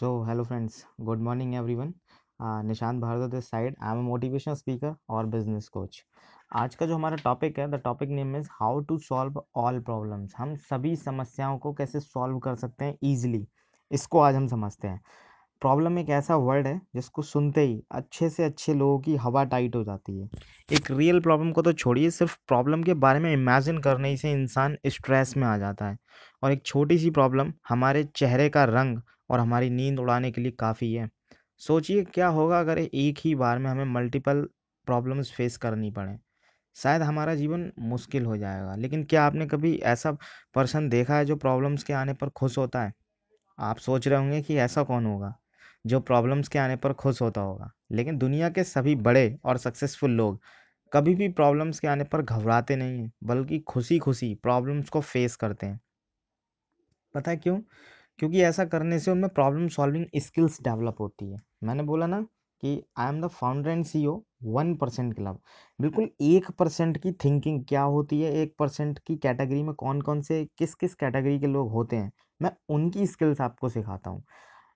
So, hello friends. Good morning, everyone. Uh, Nishant Bhardwaj this side I am a motivational speaker और business coach आज का जो हमारा topic है the topic name is how to solve all problems हम सभी समस्याओं को कैसे सॉल्व कर सकते हैं इजीली इसको आज हम समझते हैं. प्रॉब्लम एक ऐसा वर्ड है जिसको सुनते ही अच्छे से अच्छे लोगों की हवा टाइट हो जाती है. एक रियल प्रॉब्लम को तो छोड़िए सिर्फ़ प्रॉब्लम के बारे में इमेजिन करने से इंसान स्ट्रेस में आ जाता है. और एक छोटी सी प्रॉब्लम हमारे चेहरे का रंग और हमारी नींद उड़ाने के लिए काफ़ी है। सोचिए क्या होगा अगर एक ही बार में हमें मल्टीपल प्रॉब्लम्स फेस करनी पड़े। शायद हमारा जीवन मुश्किल हो जाएगा, लेकिन क्या आपने कभी ऐसा पर्सन देखा है जो प्रॉब्लम्स के आने पर खुश होता है? आप सोच रहे होंगे कि ऐसा कौन होगा जो प्रॉब्लम्स के आने पर खुश होता होगा। लेकिन दुनिया के सभी बड़े और सक्सेसफुल लोग कभी भी प्रॉब्लम्स के आने पर घबराते नहीं हैं, बल्कि खुशी खुशी प्रॉब्लम्स को फेस करते हैं। पता है क्यों? क्योंकि ऐसा करने से उनमें प्रॉब्लम सॉल्विंग स्किल्स डेवलप होती है। मैंने बोला ना कि I am the founder and C O one percent club बिल्कुल एक परसेंट की थिंकिंग क्या होती है? एक परसेंट की कैटेगरी में कौन कौन से किस किस कैटेगरी के लोग होते हैं? मैं उनकी स्किल्स आपको सिखाता हूँ।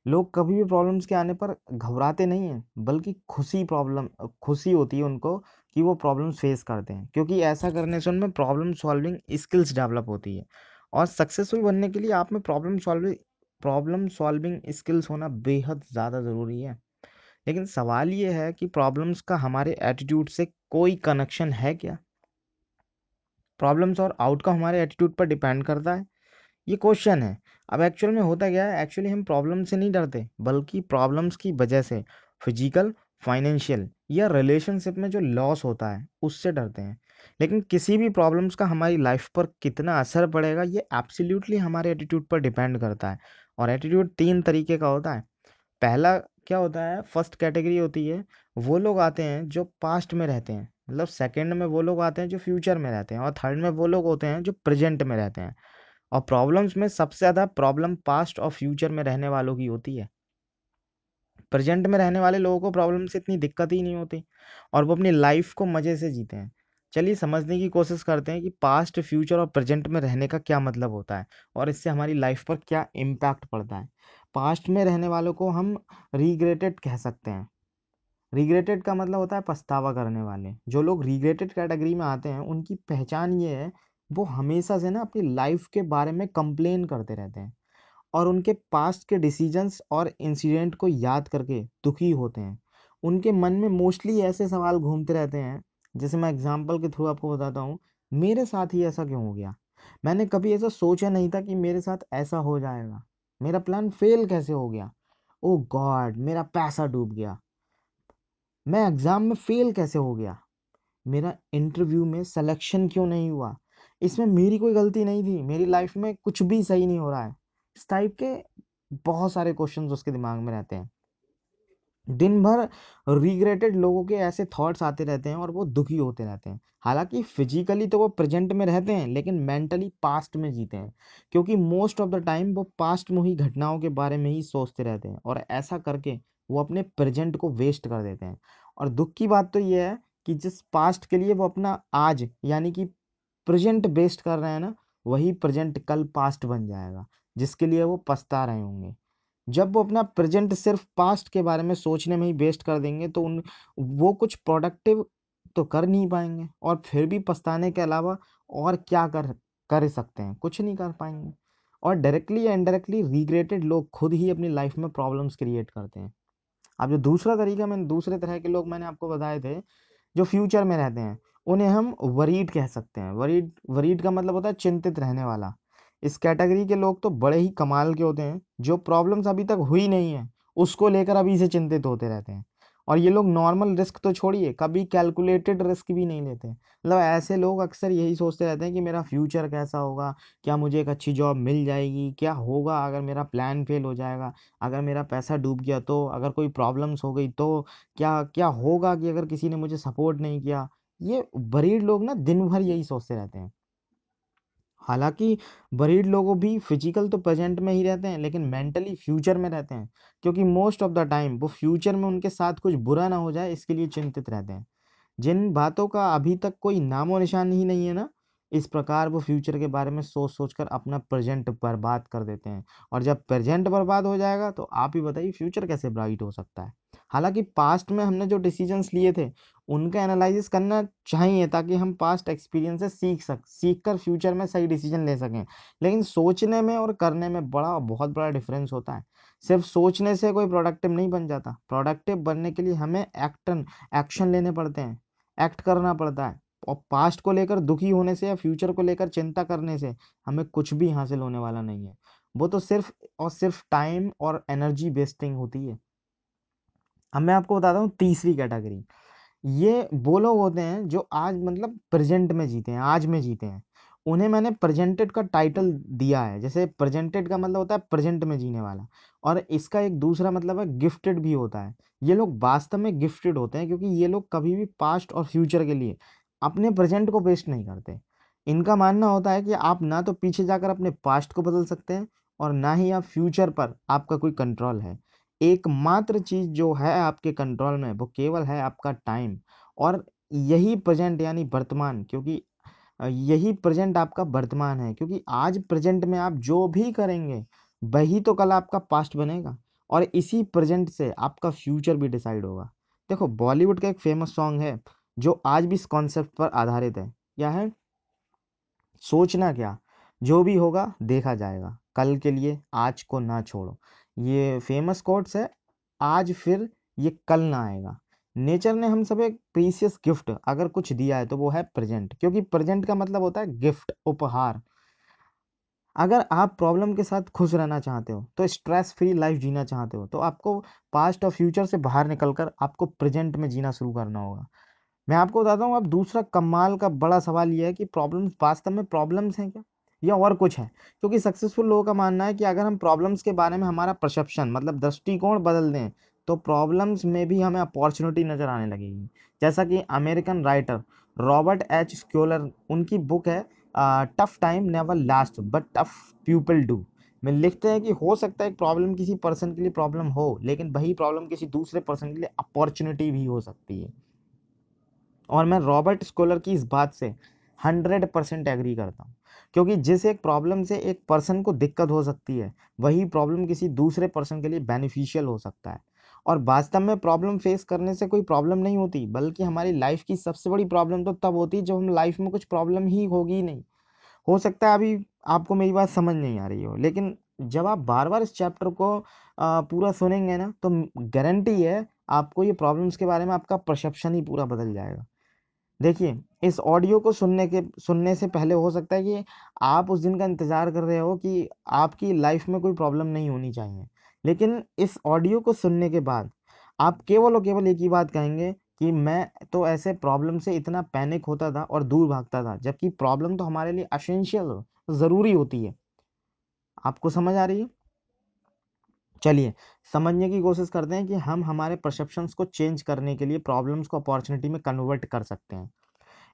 लोग कभी भी प्रॉब्लम्स के आने पर घबराते नहीं हैं, बल्कि खुशी प्रॉब्लम खुशी होती है उनको कि वो प्रॉब्लम्स फेस करते हैं। क्योंकि ऐसा करने से उनमें प्रॉब्लम सॉल्विंग स्किल्स डेवलप होती है। और सक्सेसफुल बनने के लिए आप में problem solving problem solving skills होना बेहद ज़्यादा ज़रूरी है। लेकिन सवाल ये है कि प्रॉब्लम्स का हमारे एटीट्यूड से कोई कनेक्शन है क्या? प्रॉब्लम्स और आउटकम हमारे एटीट्यूड पर डिपेंड करता है। ये क्वेश्चन है। अब एक्चुअल में होता क्या है? एक्चुअली हम प्रॉब्लम से नहीं डरते, बल्कि प्रॉब्लम्स की वजह से, फ़िज़िकल, फाइनेंशियल या रिलेशनशिप में जो लॉस होता है, उससे डरते हैं। लेकिन किसी भी प्रॉब्लम्स का हमारी लाइफ पर कितना असर पड़ेगा, ये एब्सोल्युटली हमारे एटीट्यूड पर डिपेंड करता है। और एटीट्यूड तीन तरीके का होता है। पहला क्या होता है फ़र्स्ट कैटेगरी होती है, वो लोग आते हैं जो पास्ट में रहते हैं। मतलब सेकंड में वो लोग आते हैं जो फ्यूचर में रहते हैं और थर्ड में वो लोग होते हैं जो प्रेजेंट में रहते हैं। और प्रॉब्लम्स में सबसे ज़्यादा प्रॉब्लम पास्ट और फ्यूचर में रहने वालों की होती है। प्रेजेंट में रहने वाले लोगों को प्रॉब्लम से इतनी दिक्कत ही नहीं होती और वो अपनी लाइफ को मज़े से जीते हैं। चलिए समझने की कोशिश करते हैं कि पास्ट, फ्यूचर और प्रेजेंट में रहने का क्या मतलब होता है और इससे हमारी लाइफ पर क्या इम्पैक्ट पड़ता है। पास्ट में रहने वालों को हम रिग्रेटेड कह सकते हैं। रिग्रेटेड का मतलब होता है पछतावा करने वाले। जो लोग रिग्रेटेड कैटेगरी में आते हैं, उनकी पहचान ये है, वो हमेशा से ना अपनी लाइफ के बारे में कंप्लेन करते रहते हैं और उनके पास्ट के डिसीजंस और इंसिडेंट को याद करके दुखी होते हैं। उनके मन में मोस्टली ऐसे सवाल घूमते रहते हैं जैसे मैं एग्जांपल के थ्रू आपको बताता हूँ, मेरे साथ ही ऐसा क्यों हो गया? मैंने कभी ऐसा सोचा नहीं था कि मेरे साथ ऐसा हो जाएगा। मेरा प्लान फेल कैसे हो गया? ओ गॉड मेरा पैसा डूब गया। मैं एग्ज़ाम में फेल कैसे हो गया? मेरा इंटरव्यू में सिलेक्शन क्यों नहीं हुआ? इसमें मेरी कोई गलती नहीं थी। मेरी लाइफ में कुछ भी सही नहीं हो रहा है। इस टाइप के बहुत सारे क्वेश्चंस उसके दिमाग में रहते हैं। दिन भर रिग्रेटेड लोगों के ऐसे थॉट्स आते रहते हैं और वो दुखी होते रहते हैं। हालाँकि फिजिकली तो वो प्रेजेंट में रहते हैं, लेकिन मेंटली पास्ट में जीते हैं, क्योंकि मोस्ट ऑफ़ द टाइम वो पास्ट में ही घटनाओं के बारे में ही सोचते रहते हैं और ऐसा करके वो अपने प्रेजेंट को वेस्ट कर देते हैं। और दुख की बात तो ये है कि जिस पास्ट के लिए वो अपना आज यानी कि प्रेजेंट वेस्ट कर रहे हैं ना, वही प्रेजेंट कल पास्ट बन जाएगा, जिसके लिए वो पछता रहे होंगे। जब वो अपना प्रेजेंट सिर्फ़ पास्ट के बारे में सोचने में ही वेस्ट कर देंगे तो उन, वो कुछ प्रोडक्टिव तो कर नहीं पाएँगे और फिर भी पछताने के अलावा और क्या कर कर सकते हैं? कुछ नहीं कर पाएँगे। और डायरेक्टली या इनडायरेक्टली रिग्रेटेड लोग खुद ही अपनी लाइफ में प्रॉब्लम्स क्रिएट करते हैं। अब जो दूसरा तरीका मैंने, दूसरे तरह के लोग मैंने आपको बताए थे, जो फ्यूचर में रहते हैं, उन्हें हम वरीड कह सकते हैं। वरीड वरीड का मतलब होता है चिंतित रहने वाला। इस कैटेगरी के लोग तो बड़े ही कमाल के होते हैं, जो प्रॉब्लम्स अभी तक हुई नहीं है, उसको लेकर अभी से चिंतित होते रहते हैं। और ये लोग नॉर्मल रिस्क तो छोड़िए, कभी कैलकुलेटेड रिस्क भी नहीं लेते मतलब ऐसे लोग अक्सर यही सोचते रहते हैं कि मेरा फ्यूचर कैसा होगा, क्या मुझे एक अच्छी जॉब मिल जाएगी, क्या होगा अगर मेरा प्लान फेल हो जाएगा, अगर मेरा पैसा डूब गया तो अगर कोई प्रॉब्लम्स हो गई तो क्या क्या होगा कि अगर किसी ने मुझे सपोर्ट नहीं किया? ये बरीड लोग ना दिन भर यही सोचते रहते हैं। हालाँकि बरीड लोगों भी फ़िज़िकल तो प्रेजेंट में ही रहते हैं, लेकिन मेंटली फ्यूचर में रहते हैं, क्योंकि मोस्ट ऑफ़ द टाइम वो फ्यूचर में उनके साथ कुछ बुरा ना हो जाए, इसके लिए चिंतित रहते हैं। जिन बातों का अभी तक कोई नामो निशान ही नहीं है ना, इस प्रकार वो फ्यूचर के बारे में सोच सोच कर अपना प्रेजेंट बर्बाद कर देते हैं, और जब प्रेजेंट बर्बाद हो जाएगा तो आप ही बताइए फ्यूचर कैसे ब्राइट हो सकता है। हालाँकि पास्ट में हमने जो डिसीजंस लिए थे, उनका एनालिसिस करना चाहिए ताकि हम पास्ट एक्सपीरियंस से सीख सक सीख कर फ्यूचर में सही डिसीज़न ले सकें। लेकिन सोचने में और करने में बड़ा, बहुत बड़ा डिफरेंस होता है। सिर्फ़ सोचने से कोई प्रोडक्टिव नहीं बन जाता। प्रोडक्टिव बनने के लिए हमें एक्टन एक्शन लेने पड़ते हैं। एक्ट करना पड़ता है। और पास्ट को लेकर दुखी होने से या फ्यूचर को लेकर चिंता करने से हमें कुछ भी हासिल होने वाला नहीं है। वो तो सिर्फ़ और सिर्फ़ टाइम और एनर्जी वेस्टिंग होती है। अब मैं आपको बताता हूँ तीसरी कैटेगरी। ये वो लोग होते हैं जो आज मतलब प्रेजेंट में जीते हैं, आज में जीते हैं। उन्हें मैंने प्रेजेंटेड का टाइटल दिया है, जैसे प्रेजेंटेड का मतलब होता है प्रेजेंट में जीने वाला। और इसका एक दूसरा मतलब है गिफ्टेड भी होता है। ये लोग वास्तव में गिफ्टेड होते हैं क्योंकि ये लोग कभी भी पास्ट और फ्यूचर के लिए अपने प्रेजेंट को वेस्ट नहीं करते। इनका मानना होता है कि आप ना तो पीछे जाकर अपने पास्ट को बदल सकते हैं और ना ही आप फ्यूचर पर आपका कोई कंट्रोल है। एकमात्र चीज़ जो है आपके कंट्रोल में, वो केवल है आपका टाइम। और यही प्रेजेंट यानी वर्तमान, क्योंकि यही प्रेजेंट आपका वर्तमान है, क्योंकि आज प्रेजेंट में आप जो भी करेंगे, वही तो कल आपका पास्ट बनेगा। और इसी प्रेजेंट से आपका फ्यूचर भी डिसाइड होगा। देखो, बॉलीवुड का एक फ़ेमस सॉन्ग है, जो आज भी इस कॉन्सेप्ट पर आधारित है। क्या है? सोचना क्या? जो भी होगा, देखा जाएगा। कल के लिए आज को ना छोड़ो। ये फ़ेमस कोट्स है। आज फिर ये कल ना आएगा। नेचर ने हम सब एक प्रीसियस गिफ्ट अगर कुछ दिया है तो वो है प्रेजेंट क्योंकि प्रेजेंट का मतलब होता है गिफ्ट उपहार। अगर आप प्रॉब्लम के साथ खुश रहना चाहते हो तो स्ट्रेस फ्री लाइफ जीना चाहते हो तो आपको पास्ट और फ्यूचर से बाहर निकलकर आपको प्रेजेंट में जीना शुरू करना होगा। मैं आपको बताता हूँ, अब दूसरा कमाल का बड़ा सवाल यह है कि प्रॉब्लम्स वास्तव में प्रॉब्लम्स हैं क्या? या और कुछ है। क्योंकि सक्सेसफुल लोगों का मानना है कि अगर हम प्रॉब्लम्स के बारे में हमारा परसेप्शन मतलब दृष्टिकोण बदल दें तो प्रॉब्लम्स में भी हमें अपॉर्चुनिटी नज़र आने लगेगी। जैसा कि American writer Robert H Schuller उनकी बुक है tough time never last but tough people do में लिखते हैं कि हो सकता है एक प्रॉब्लम किसी पर्सन के लिए प्रॉब्लम हो, लेकिन वही प्रॉब्लम किसी दूसरे पर्सन के लिए अपॉर्चुनिटी भी हो सकती है। और मैं रॉबर्ट स्कॉलर की इस बात से हंड्रेड परसेंट एग्री करता हूँ। क्योंकि जिस एक प्रॉब्लम से एक पर्सन को दिक्कत हो सकती है, वही प्रॉब्लम किसी दूसरे पर्सन के लिए बेनिफिशियल हो सकता है। और वास्तव में प्रॉब्लम फेस करने से कोई प्रॉब्लम नहीं होती, बल्कि हमारी लाइफ की सबसे बड़ी प्रॉब्लम तो तब होती है जब हम लाइफ में कुछ प्रॉब्लम ही होगी ही नहीं। हो सकता है अभी आपको मेरी बात समझ नहीं आ रही हो, लेकिन जब आप बार बार इस चैप्टर को पूरा सुनेंगे ना तो गारंटी है आपको ये प्रॉब्लम्स के बारे में आपका परसेप्शन ही पूरा बदल जाएगा। देखिए, इस ऑडियो को सुनने के, सुनने से पहले हो सकता है कि आप उस दिन का इंतज़ार कर रहे हो कि आपकी लाइफ में कोई प्रॉब्लम नहीं होनी चाहिए। लेकिन इस ऑडियो को सुनने के बाद आप केवल और केवल एक ही बात कहेंगे कि मैं तो ऐसे प्रॉब्लम से इतना पैनिक होता था और दूर भागता था, जबकि प्रॉब्लम तो हमारे लिए असेंशियल ज़रूरी होती है। आपको समझ आ रही है? चलिए, समझने की कोशिश करते हैं कि हम हमारे परसेप्शंस को चेंज करने के लिए प्रॉब्लम्स को अपॉर्चुनिटी में कन्वर्ट कर सकते हैं।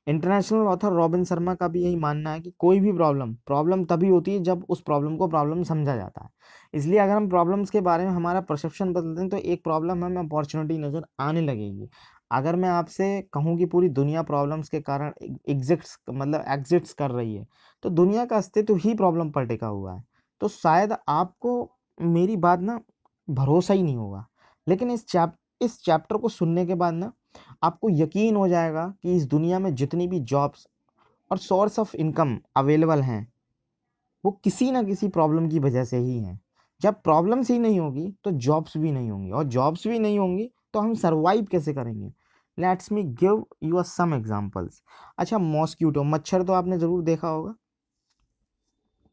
इंटरनेशनल ऑथर रॉबिन शर्मा का भी यही मानना है कि कोई भी प्रॉब्लम प्रॉब्लम तभी होती है जब उस प्रॉब्लम को प्रॉब्लम समझा जाता है। इसलिए अगर हम प्रॉब्लम्स के बारे में हमारा परसेप्शन बदलते हैं तो एक प्रॉब्लम हमें अपॉर्चुनिटी नज़र आने लगेगी। अगर मैं आपसे कहूँ कि पूरी दुनिया प्रॉब्लम्स के कारण एग्जिट्स मतलब एग्जिट्स कर रही है तो दुनिया का अस्तित्व ही प्रॉब्लम पर टिका हुआ है। तो शायद आपको मेरी बात ना भरोसा ही नहीं होगा। लेकिन इस चैप, इस चैप्टर को सुनने के बाद ना आपको यकीन हो जाएगा कि इस दुनिया में जितनी भी जॉब्स और सोर्स ऑफ़ इनकम अवेलेबल हैं, वो किसी ना किसी प्रॉब्लम की वजह से ही हैं। जब प्रॉब्लम्स ही नहीं होगी तो जॉब्स भी नहीं होंगी। और जॉब्स भी नहीं होंगी तो हम सर्वाइव कैसे करेंगे? Let's me give you are some examples अच्छा मॉस्क्यूटो मच्छर तो आपने ज़रूर देखा होगा।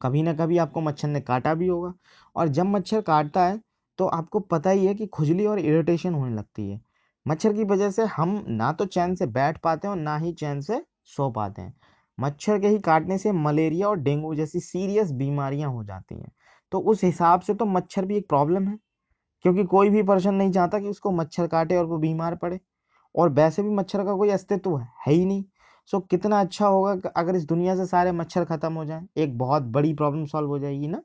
कभी ना कभी आपको मच्छर ने काटा भी होगा। और जब मच्छर काटता है तो आपको पता ही है कि खुजली और इरिटेशन होने लगती है। मच्छर की वजह से हम ना तो चैन से बैठ पाते हैं और ना ही चैन से सो पाते हैं। मच्छर के ही काटने से मलेरिया और डेंगू जैसी सीरियस बीमारियाँ हो जाती हैं। तो उस हिसाब से तो मच्छर भी एक प्रॉब्लम है, क्योंकि कोई भी पर्सन नहीं चाहता कि उसको मच्छर काटे और वो बीमार पड़े। और वैसे भी मच्छर का कोई अस्तित्व है ही नहीं। सो कितना अच्छा होगा अगर इस दुनिया से सारे मच्छर खत्म हो जाएँ, एक बहुत बड़ी प्रॉब्लम सॉल्व हो जाएगी ना?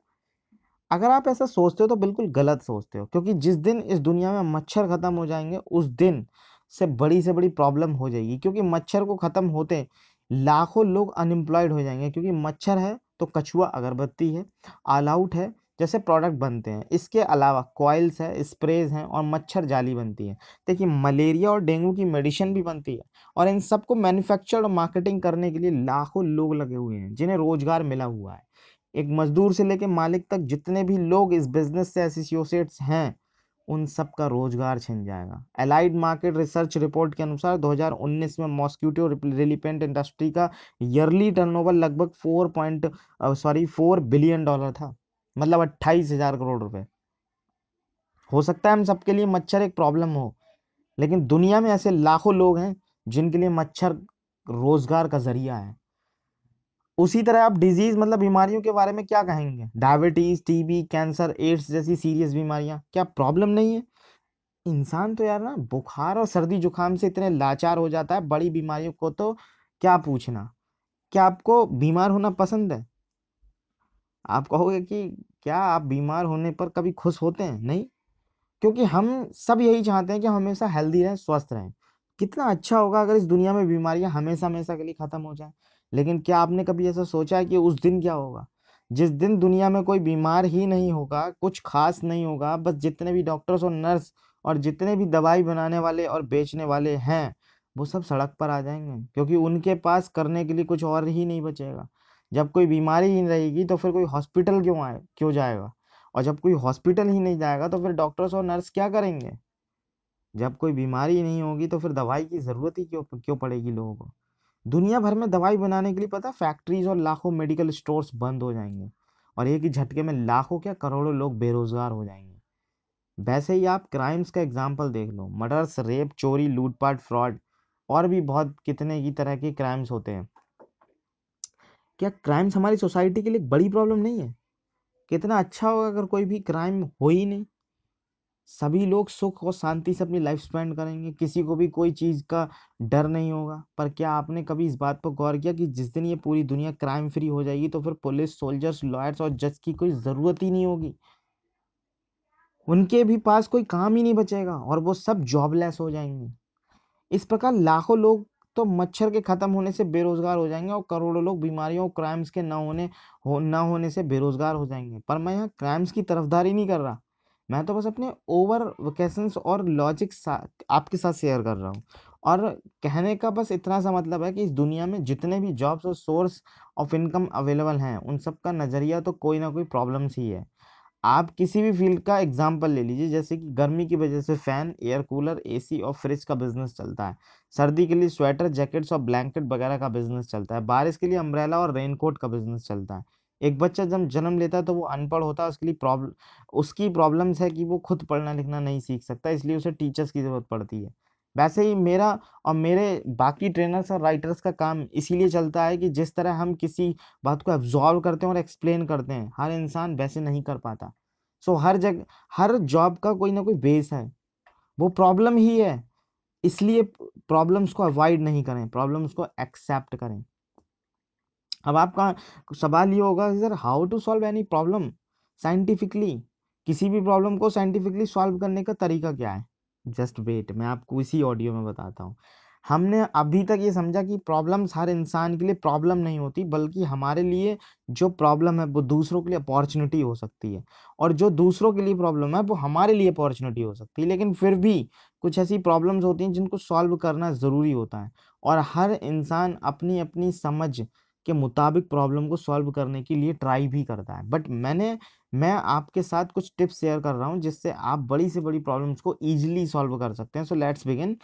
अगर आप ऐसा सोचते हो तो बिल्कुल गलत सोचते हो, क्योंकि जिस दिन इस दुनिया में मच्छर खत्म हो जाएँगे, उस दिन से बड़ी से बड़ी प्रॉब्लम हो जाएगी, क्योंकि मच्छर को खत्म होते लाखों लोग अनएम्प्लॉयड हो जाएँगे, क्योंकि मच्छर है तो कछुआ अगरबत्ती है ऑल आउट है जैसे प्रोडक्ट बनते हैं, इसके अलावा कॉइल्स है स्प्रेज हैं और मच्छर जाली बनती है। देखिए मलेरिया और डेंगू की मेडिसिन भी बनती है और इन सबको मैन्युफैक्चर और मार्केटिंग करने के लिए लाखों लोग लगे हुए हैं, जिन्हें रोज़गार मिला हुआ है। एक मजदूर से लेकर मालिक तक जितने भी लोग इस बिज़नेस से एसोसिएट्स हैं, उन सब का रोज़गार छिन जाएगा। एलाइड मार्केट रिसर्च रिपोर्ट के अनुसार 2019 में मॉस्क्यूटो रिलिपेंट इंडस्ट्री का ईयरली टर्नओवर लगभग four point sorry four billion dollar था। मतलब अट्ठाईस हज़ार करोड़ रुपए। हो सकता है हम सबके लिए मच्छर एक प्रॉब्लम हो, लेकिन दुनिया में ऐसे लाखों लोग हैं जिनके लिए मच्छर रोज़गार का ज़रिया है। उसी तरह आप डिज़ीज़ मतलब बीमारियों के बारे में क्या कहेंगे? डायबिटीज़ टीबी कैंसर एड्स जैसी सीरियस बीमारियाँ, क्या प्रॉब्लम नहीं है? इंसान तो यार ना बुखार और सर्दी जुकाम से इतने लाचार हो जाता है, बड़ी बीमारियों को तो क्या पूछना? क्या आपको बीमार होना पसंद है? आप कहोगे कि क्या आप बीमार होने पर कभी खुश होते हैं? नहीं। क्योंकि हम सब यही चाहते हैं कि हम हमेशा हेल्दी रहें, स्वस्थ रहें। कितना अच्छा होगा अगर इस दुनिया में बीमारियाँ हमेशा हमेशा के लिए खत्म हो जाए। लेकिन क्या आपने कभी ऐसा सोचा है कि उस दिन क्या होगा? जिस दिन दुनिया में कोई बीमार ही नहीं होगा, कुछ खास नहीं होगा, बस जितने भी डॉक्टर्स और नर्स और जितने भी दवाई बनाने वाले और बेचने वाले हैं, वो सब सड़क पर आ जाएँगे। क्योंकि उनके पास करने के लिए कुछ और ही नहीं बचेगा। जब कोई बीमारी ही नहीं रहेगी तो फिर कोई हॉस्पिटल क्यों आए, क्यों जाएगा? और जब कोई हॉस्पिटल ही नहीं जाएगा तो फिर डॉक्टर्स और नर्स क्या करेंगे? जब कोई बीमारी नहीं होगी तो फिर दवाई की ज़रूरत ही क्यों क्यों पड़ेगी लोगों को? दुनिया भर में दवाई बनाने के लिए पता फैक्ट्रीज और लाखों मेडिकल स्टोर्स बंद हो जाएँगे और एक ही झटके में लाखों क्या करोड़ों लोग बेरोजगार हो जाएँगे। वैसे ही आप क्राइम्स का एग्ज़ाम्पल देख लो, मर्डर्स, रेप, चोरी, लूटपाट, फ्रॉड और भी बहुत कितने की तरह के क्राइम्स होते हैं। क्या क्राइम्स हमारी सोसाइटी के लिए बड़ी प्रॉब्लम नहीं है? कितना अच्छा होगा अगर कोई भी क्राइम हो ही नहीं। सभी लोग सुख और शांति से अपनी लाइफ स्पेंड करेंगे, किसी को भी कोई चीज़ का डर नहीं होगा। पर क्या आपने कभी इस बात पर गौर किया कि जिस दिन ये पूरी दुनिया क्राइम फ्री हो जाएगी तो फिर पुलिस सोल्जर्स लॉयर्स और जज की कोई ज़रूरत ही नहीं होगी? उनके भी पास कोई काम ही नहीं बचेगा और वो सब जॉबलेस हो जाएँगे। इस प्रकार लाखों लोग तो मच्छर के खत्म होने से बेरोजगार हो जाएँगे और करोड़ों लोग बीमारियों और क्राइम्स के ना होने, हो, ना होने से बेरोजगार हो जाएँगे। पर मैं यहाँ क्राइम्स की तरफदारी नहीं कर रहा। मैं तो बस अपने ओवर वेकेशंस और लॉजिक आपके साथ शेयर कर रहा हूँ। और कहने का बस इतना सा मतलब है कि इस दुनिया में जितने भी जॉब्स और सोर्स ऑफ़ इनकम अवेलेबल हैं, उन सब का नज़रिया तो कोई ना कोई प्रॉब्लम्स ही है। आप किसी भी फ़ील्ड का एग्ज़ाम्पल ले लीजिए, जैसे कि गर्मी की वजह से फ़ैन, एयर कूलर, एसी और फ्रिज का बिज़नेस चलता है। सर्दी के लिए स्वेटर, जैकेट्स और ब्लैंकेट वगैरह का बिज़नेस चलता है। बारिश के लिए अम्ब्रेला और रेनकोट का बिज़नेस चलता है। एक बच्चा जब जन्म लेता है तो वो अनपढ़ होता है, उसके लिए प्रॉब्लम उसकी प्रॉब्लम्स है कि वो खुद पढ़ना लिखना नहीं सीख सकता, इसलिए उसे टीचर्स की ज़रूरत पड़ती है। वैसे ही मेरा और मेरे बाकी ट्रेनर्स और राइटर्स का काम इसीलिए चलता है कि जिस तरह हम किसी बात को एब्जॉर्व करते हैं और एक्सप्लेन करते हैं, हर इंसान वैसे नहीं कर पाता। सो हर जगह हर जॉब का कोई ना कोई बेस है। वो प्रॉब्लम ही है। इसलिए प्रॉब्लम्स को अवॉइड नहीं करें प्रॉब्लम्स को एक्सेप्ट करें। अब आपका सवाल ये होगा sir how to solve any problem scientifically किसी भी प्रॉब्लम को साइंटिफिकली सॉल्व करने का तरीका क्या है? जस्ट वेट, मैं आपको इसी ऑडियो में बताता हूँ। हमने अभी तक ये समझा कि प्रॉब्लम्स हर इंसान के लिए प्रॉब्लम नहीं होती, बल्कि हमारे लिए जो प्रॉब्लम है, वो दूसरों के लिए अपॉर्चुनिटी हो सकती है। और जो दूसरों के लिए प्रॉब्लम है, वो हमारे लिए अपॉर्चुनिटी हो सकती है। लेकिन फिर भी कुछ ऐसी प्रॉब्लम्स होती हैं जिनको सॉल्व करना ज़रूरी होता है। और हर इंसान अपनी अपनी समझ के मुताबिक प्रॉब्लम को सॉल्व करने के लिए ट्राई भी करता है। बट मैंने, मैं आपके साथ कुछ टिप्स शेयर कर रहा हूँ जिससे आप बड़ी से बड़ी प्रॉब्लम्स को ईजिली सॉल्व कर सकते हैं। So let's begin.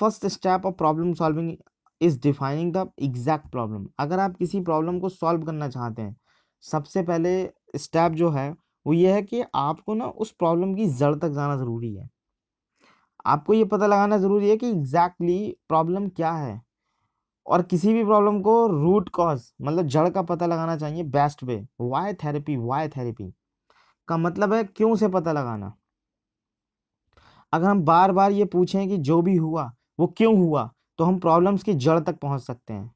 First step of problem solving is defining the exact problem. अगर आप किसी प्रॉब्लम को सॉल्व करना चाहते हैं, सबसे पहले स्टेप जो है, वो ये है कि आपको ना उस प्रॉब्लम की जड़ तक जाना ज़रूरी है। आपको ये पता लगाना ज़रूरी है कि एग्जैक्टली exactly प्रॉब्लम क्या है। और किसी भी प्रॉब्लम को रूट कॉज मतलब जड़ का पता लगाना चाहिए best way why therapy why therapy का मतलब है क्यों से पता लगाना? अगर हम बार बार ये पूछें कि जो भी हुआ, वो क्यों हुआ तो हम प्रॉब्लम्स की जड़ तक पहुँच सकते हैं।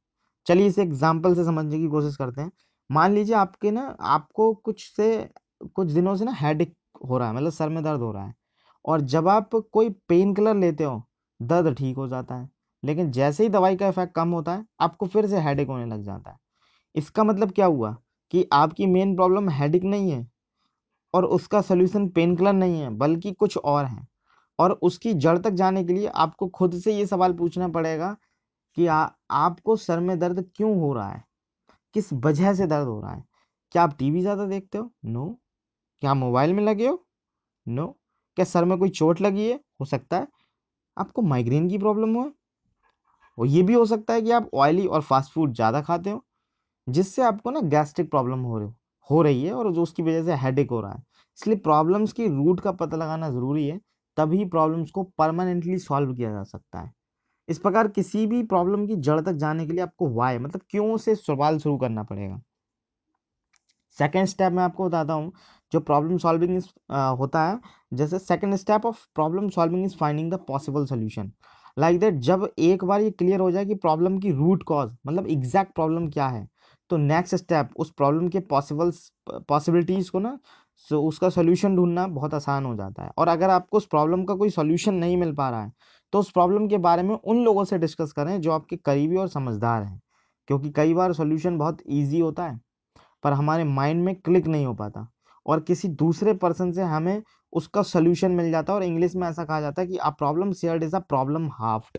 चलिए इसे एग्ज़ाम्पल से समझने की कोशिश करते हैं। मान लीजिए आपके ना, आपको कुछ से, कुछ दिनों से ना हेडेक हो रहा है मतलब सर में दर्द हो रहा है। और जब आप कोई पेन किलर लेते हो, दर्द ठीक हो जाता है। लेकिन जैसे ही दवाई का इफ़ेक्ट कम होता है आपको फिर से हेडेक होने लग जाता है। इसका मतलब क्या हुआ कि आपकी मेन प्रॉब्लम हेडेक नहीं है और उसका सोल्यूशन पेन किलर नहीं है बल्कि कुछ और है। और उसकी जड़ तक जाने के लिए आपको खुद से ये सवाल पूछना पड़ेगा कि आ, आपको सर में दर्द क्यों हो रहा है? किस वजह से दर्द हो रहा है? क्या आप टीवी ज़्यादा देखते हो? नो क्या मोबाइल में लगे हो? नो क्या सर में कोई चोट लगी है? हो सकता है आपको माइग्रेन की प्रॉब्लम हो। और ये भी हो सकता है कि आप ऑयली और फास्ट फ़ूड ज़्यादा खाते हो, जिससे आपको ना गैस्ट्रिक प्रॉब्लम हो रही हो रही है और जो उसकी वजह से हेडेक हो रहा है। इसलिए प्रॉब्लम्स की रूट का पता लगाना ज़रूरी है, तभी प्रॉब्लम्स को परमानेंटली सॉल्व किया जा सकता है। इस प्रकार किसी भी प्रॉब्लम की जड़ तक जाने के लिए आपको वाई मतलब क्यों से सवाल शुरू करना पड़ेगा। सेकेंड स्टेप मैं आपको बताता हूँ, जो प्रॉब्लम सॉल्विंग होता है, जैसे second step of problem solving is finding the possible solution like that जब एक बार ये क्लियर हो जाए कि प्रॉब्लम की रूट कॉज मतलब एग्जैक्ट प्रॉब्लम क्या है तो नेक्स्ट स्टेप उस प्रॉब्लम के पॉसिबल पॉसिबिलिटीज़ को ना सो so उसका सोल्यूशन ढूंढना बहुत आसान हो जाता है। और अगर आपको उस प्रॉब्लम का कोई सोल्यूशन नहीं मिल पा रहा है तो उस प्रॉब्लम के बारे में उन लोगों से डिस्कस करें जो आपके करीबी और समझदार हैं, क्योंकि कई बार सोल्यूशन बहुत ईजी होता है, पर हमारे माइंड में क्लिक नहीं हो पाता। और किसी दूसरे पर्सन से हमें उसका सोल्यूशन मिल जाता है और इंग्लिश में ऐसा कहा जाता है कि a problem shared is a problem halved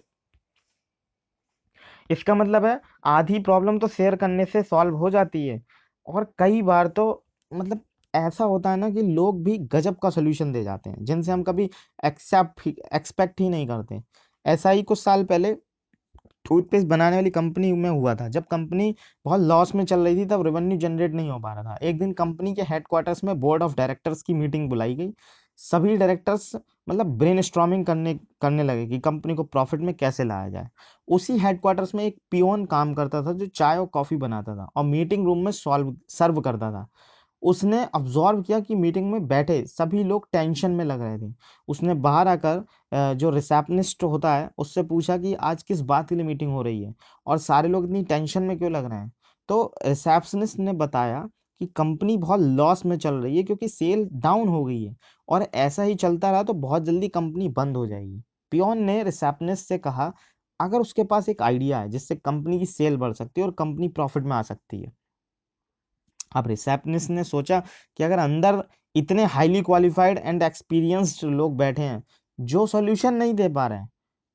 इसका मतलब है, आधी प्रॉब्लम तो शेयर करने से सॉल्व हो जाती है। और कई बार तो मतलब ऐसा होता है ना कि लोग भी गजब का सोल्यूशन दे जाते हैं, जिनसे हम कभी एक्सेप्ट एक्सपेक्ट ही नहीं करते। ऐसा ही कुछ साल पहले टूथपेस्ट बनाने वाली कंपनी में हुआ था। जब कंपनी बहुत लॉस में चल रही थी, तब रेवेन्यू जनरेट नहीं हो पा रहा था। एक दिन कंपनी के हेडक्वार्टर्स में बोर्ड ऑफ़ डायरेक्टर्स की मीटिंग बुलाई गई। सभी डायरेक्टर्स मतलब ब्रेन स्ट्रॉमिंग करने करने लगे कि कंपनी को प्रॉफिट में कैसे लाया जाए। उसी हेडक्वार्टर्स में एक पियोन काम करता था, जो चाय और कॉफ़ी बनाता था और मीटिंग रूम में सॉल्व सर्व करता था। उसने ऑब्जॉर्व किया कि मीटिंग में बैठे सभी लोग टेंशन में लग रहे थे। उसने बाहर आकर जो रिसेप्शनिस्ट होता है, उससे पूछा कि आज किस बात के लिए मीटिंग हो रही है? और सारे लोग इतनी टेंशन में क्यों लग रहे हैं? तो रिसेप्शनिस्ट ने बताया कि कंपनी बहुत लॉस में चल रही है क्योंकि सेल डाउन हो गई है। और ऐसा ही चलता रहा तो बहुत जल्दी कंपनी बंद हो जाएगी। पियोन ने रिसेप्शनिस्ट से कहा, अगर उसके पास एक आइडिया है जिससे कंपनी की सेल बढ़ सकती है और कंपनी प्रॉफिट में आ सकती है। अब रिसेप्शनिस्ट ने सोचा कि अगर अंदर इतने हाईली क्वालिफाइड एंड एक्सपीरियंस्ड लोग बैठे हैं, जो सॉल्यूशन नहीं दे पा रहे हैं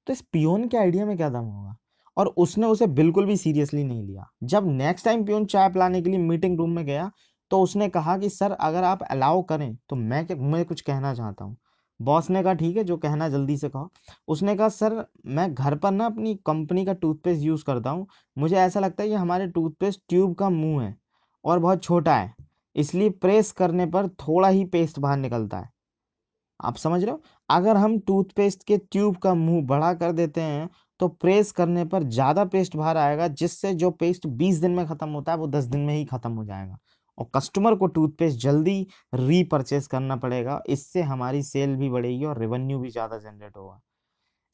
तो इस पियोन के आइडिया में क्या दम होगा? और उसने उसे बिल्कुल भी सीरियसली नहीं लिया। जब नेक्स्ट टाइम पियोन चाय पिलाने के लिए मीटिंग रूम में गया तो उसने कहा कि, सर, अगर आप अलाउ करें तो मैं मैं कुछ कहना चाहता हूँ। बॉस ने कहा, ठीक है, जो कहना जल्दी से कहो। उसने कहा, सर, मैं घर पर ना अपनी कंपनी का टूथपेस्ट यूज़ करता हूँ। मुझे ऐसा लगता है कि हमारे टूथपेस्ट ट्यूब का मुँह है। और बहुत छोटा है, इसलिए प्रेस करने पर थोड़ा ही पेस्ट बाहर निकलता है। आप समझ रहे हो? अगर हम टूथपेस्ट के ट्यूब का मुँह बड़ा कर देते हैं तो प्रेस करने पर ज़्यादा पेस्ट बाहर आएगा, जिससे जो पेस्ट 20 दिन में ख़त्म होता है, वो 10 दिन में ही ख़त्म हो जाएगा। और कस्टमर को टूथपेस्ट जल्दी रीपरचेज करना पड़ेगा, इससे हमारी सेल भी बढ़ेगी और रेवेन्यू भी ज़्यादा जनरेट होगा।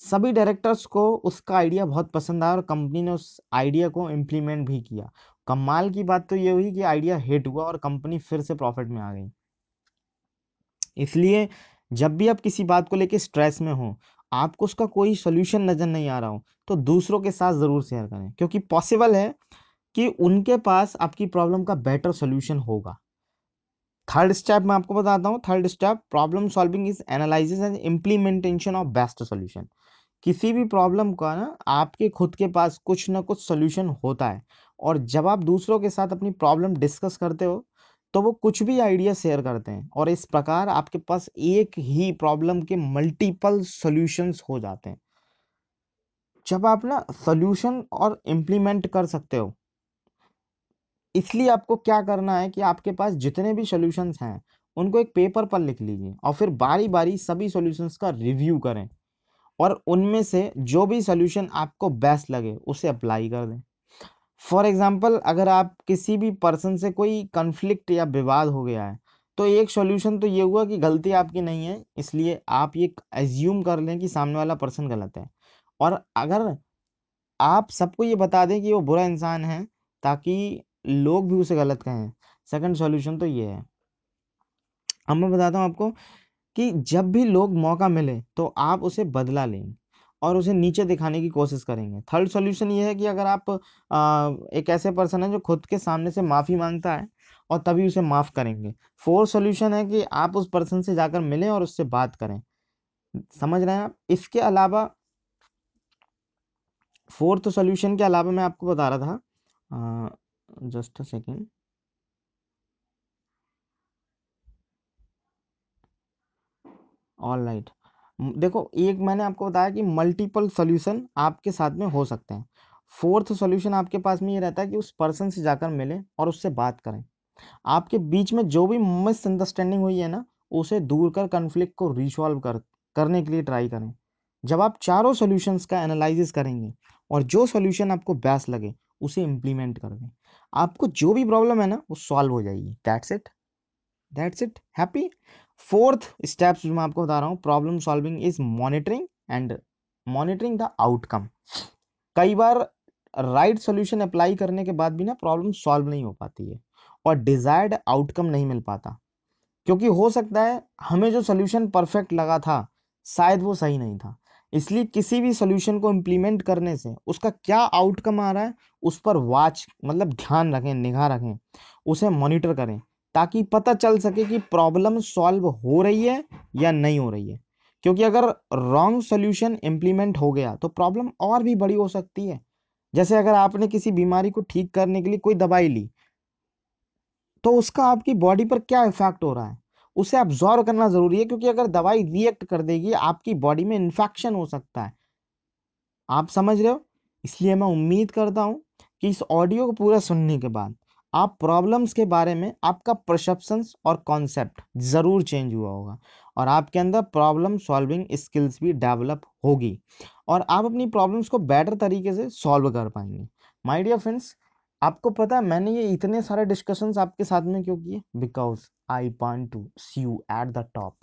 सभी डायरेक्टर्स को उसका आइडिया बहुत पसंद आया और कंपनी ने उस आइडिया को इम्प्लीमेंट भी किया। कमाल की बात तो ये हुई कि आइडिया हिट हुआ और कंपनी फिर से प्रॉफिट में आ गई। इसलिए जब भी आप किसी बात को लेकर स्ट्रेस में हो, आपको उसका कोई सोल्यूशन नज़र नहीं आ रहा हो तो दूसरों के साथ ज़रूर शेयर करें, क्योंकि पॉसिबल है कि उनके पास आपकी प्रॉब्लम का बेटर सोल्यूशन होगा। थर्ड स्टेप मैं आपको बताता हूँ, third step problem solving is analysis and implementation of best solution. किसी भी प्रॉब्लम का ना, आपके खुद के पास कुछ ना कुछ सोल्यूशन होता है और जब आप दूसरों के साथ अपनी प्रॉब्लम डिस्कस करते हो तो वो कुछ भी आइडिया शेयर करते हैं और इस प्रकार आपके पास एक ही प्रॉब्लम के मल्टीपल सॉल्यूशंस हो जाते हैं। जब आप ना सॉल्यूशन और इम्प्लीमेंट कर सकते हो, इसलिए आपको क्या करना है कि आपके पास जितने भी सॉल्यूशंस हैं, उनको एक पेपर पर लिख लीजिए और फिर बारी बारी सभी सॉल्यूशंस का रिव्यू करें और उनमें से जो भी सोल्यूशन आपको बेस्ट लगे, उसे अप्लाई कर दें। फॉर एग्ज़ाम्पल अगर आप किसी भी पर्सन से कोई कन्फ्लिक्ट या विवाद हो गया है तो एक सॉल्यूशन तो ये हुआ कि गलती आपकी नहीं है, इसलिए आप ये एज्यूम कर लें कि सामने वाला पर्सन गलत है। और अगर आप सबको ये बता दें कि वो बुरा इंसान है, ताकि लोग भी उसे गलत कहें सेकंड सॉल्यूशन तो ये है। अब मैं बताता हूँ आपको कि जब भी लोग मौका मिले तो आप उसे बदला लें। और उसे नीचे दिखाने की कोशिश करेंगे। थर्ड सॉल्यूशन ये है कि अगर आप एक ऐसे पर्सन है जो खुद के सामने से माफ़ी माँगता है और तभी उसे माफ़ करेंगे। फोर्थ सॉल्यूशन है कि आप उस पर्सन से जाकर मिलें और उससे बात करें। समझ रहे हैं आप? इसके अलावा फोर्थ सॉल्यूशन के अलावा मैं आपको बता रहा था just a second. All right. देखो, एक मैंने आपको बताया कि मल्टीपल सोल्यूशन आपके साथ में हो सकते हैं। फोर्थ सॉल्यूशन आपके पास में ये रहता है कि उस पर्सन से जाकर मिलें और उससे बात करें। आपके बीच में जो भी मिसअंडरस्टैंडिंग हुई है ना, उसे दूर कर कन्फ्लिक्ट को रिसॉल्व कर, करने के लिए ट्राई करें। जब आप चारों सॉल्यूशंस का एनालिसिस करेंगे और जो सॉल्यूशन आपको बेस्ट लगे, उसे इम्प्लीमेंट कर दें। आपको जो भी प्रॉब्लम है ना, वो सॉल्व हो जाएगी। That's it that's it happy fourth steps जो मैं आपको बता रहा हूँ problem solving is monitoring and monitoring the outcome कई बार राइट सॉल्यूशन अप्लाई करने के बाद भी ना प्रॉब्लम सॉल्व नहीं हो पाती है और डिजायर्ड आउटकम नहीं मिल पाता। क्योंकि हो सकता है हमें जो सोल्यूशन परफेक्ट लगा था, शायद वो सही नहीं था। इसलिए किसी भी सोल्यूशन को इम्प्लीमेंट करने से उसका क्या आउटकम आ रहा है, उस पर वॉच मतलब ध्यान रखें, निगाह रखें, उसे मॉनिटर करें। ताकि पता चल सके कि प्रॉब्लम सॉल्व हो रही है या नहीं हो रही है। क्योंकि अगर रॉन्ग सोल्यूशन इम्प्लीमेंट हो गया तो प्रॉब्लम और भी बड़ी हो सकती है। जैसे अगर आपने किसी बीमारी को ठीक करने के लिए कोई दवाई ली तो उसका आपकी बॉडी पर क्या इफ़ेक्ट हो रहा है? उसे ऑब्जॉर्व करना ज़रूरी है, क्योंकि अगर दवाई रिएक्ट कर देगी, आपकी बॉडी में इन्फेक्शन हो सकता है। आप समझ रहे हो? इसलिए मैं उम्मीद करता हूँ कि इस ऑडियो को पूरा सुनने के बाद आप प्रॉब्लम्स के बारे में आपका परसेप्शन और कॉन्सेप्ट ज़रूर चेंज हुआ होगा और आपके अंदर प्रॉब्लम सॉल्विंग स्किल्स भी डेवलप होगी और आप अपनी प्रॉब्लम्स को बेटर तरीके से सॉल्व कर पाएँगे। माय डियर फ्रेंड्स आपको पता है मैंने ये इतने सारे डिस्कशंस आपके साथ में क्यों किए? Because I want to see you at the top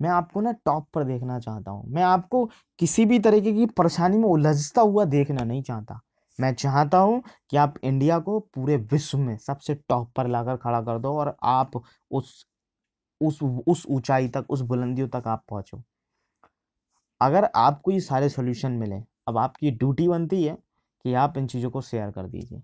मैं आपको ना टॉप पर देखना चाहता हूँ। मैं आपको किसी भी तरीके की परेशानी में उलझता हुआ देखना नहीं चाहता। मैं चाहता हूँ कि आप इंडिया को पूरे विश्व में सबसे टॉप पर लाकर खड़ा कर दो और आप उस उस उस ऊंचाई तक, उस बुलंदियों तक आप पहुंचो। अगर आपको ये सारे सोल्यूशन मिले, अब आपकी ड्यूटी बनती है कि आप इन चीज़ों को शेयर कर दीजिए।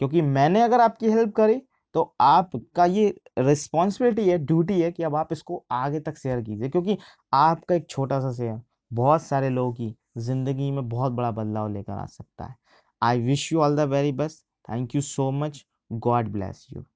क्योंकि मैंने अगर आपकी हेल्प करी तो आपका ये रिस्पॉन्सिबिलिटी है ड्यूटी है कि अब आप इसको आगे तक शेयर कीजिए। क्योंकि आपका एक छोटा सा शेयर बहुत सारे लोगों की ज़िंदगी में बहुत बड़ा बदलाव लेकर आ सकता है। I wish you all the very best. Thank you so much. God bless you.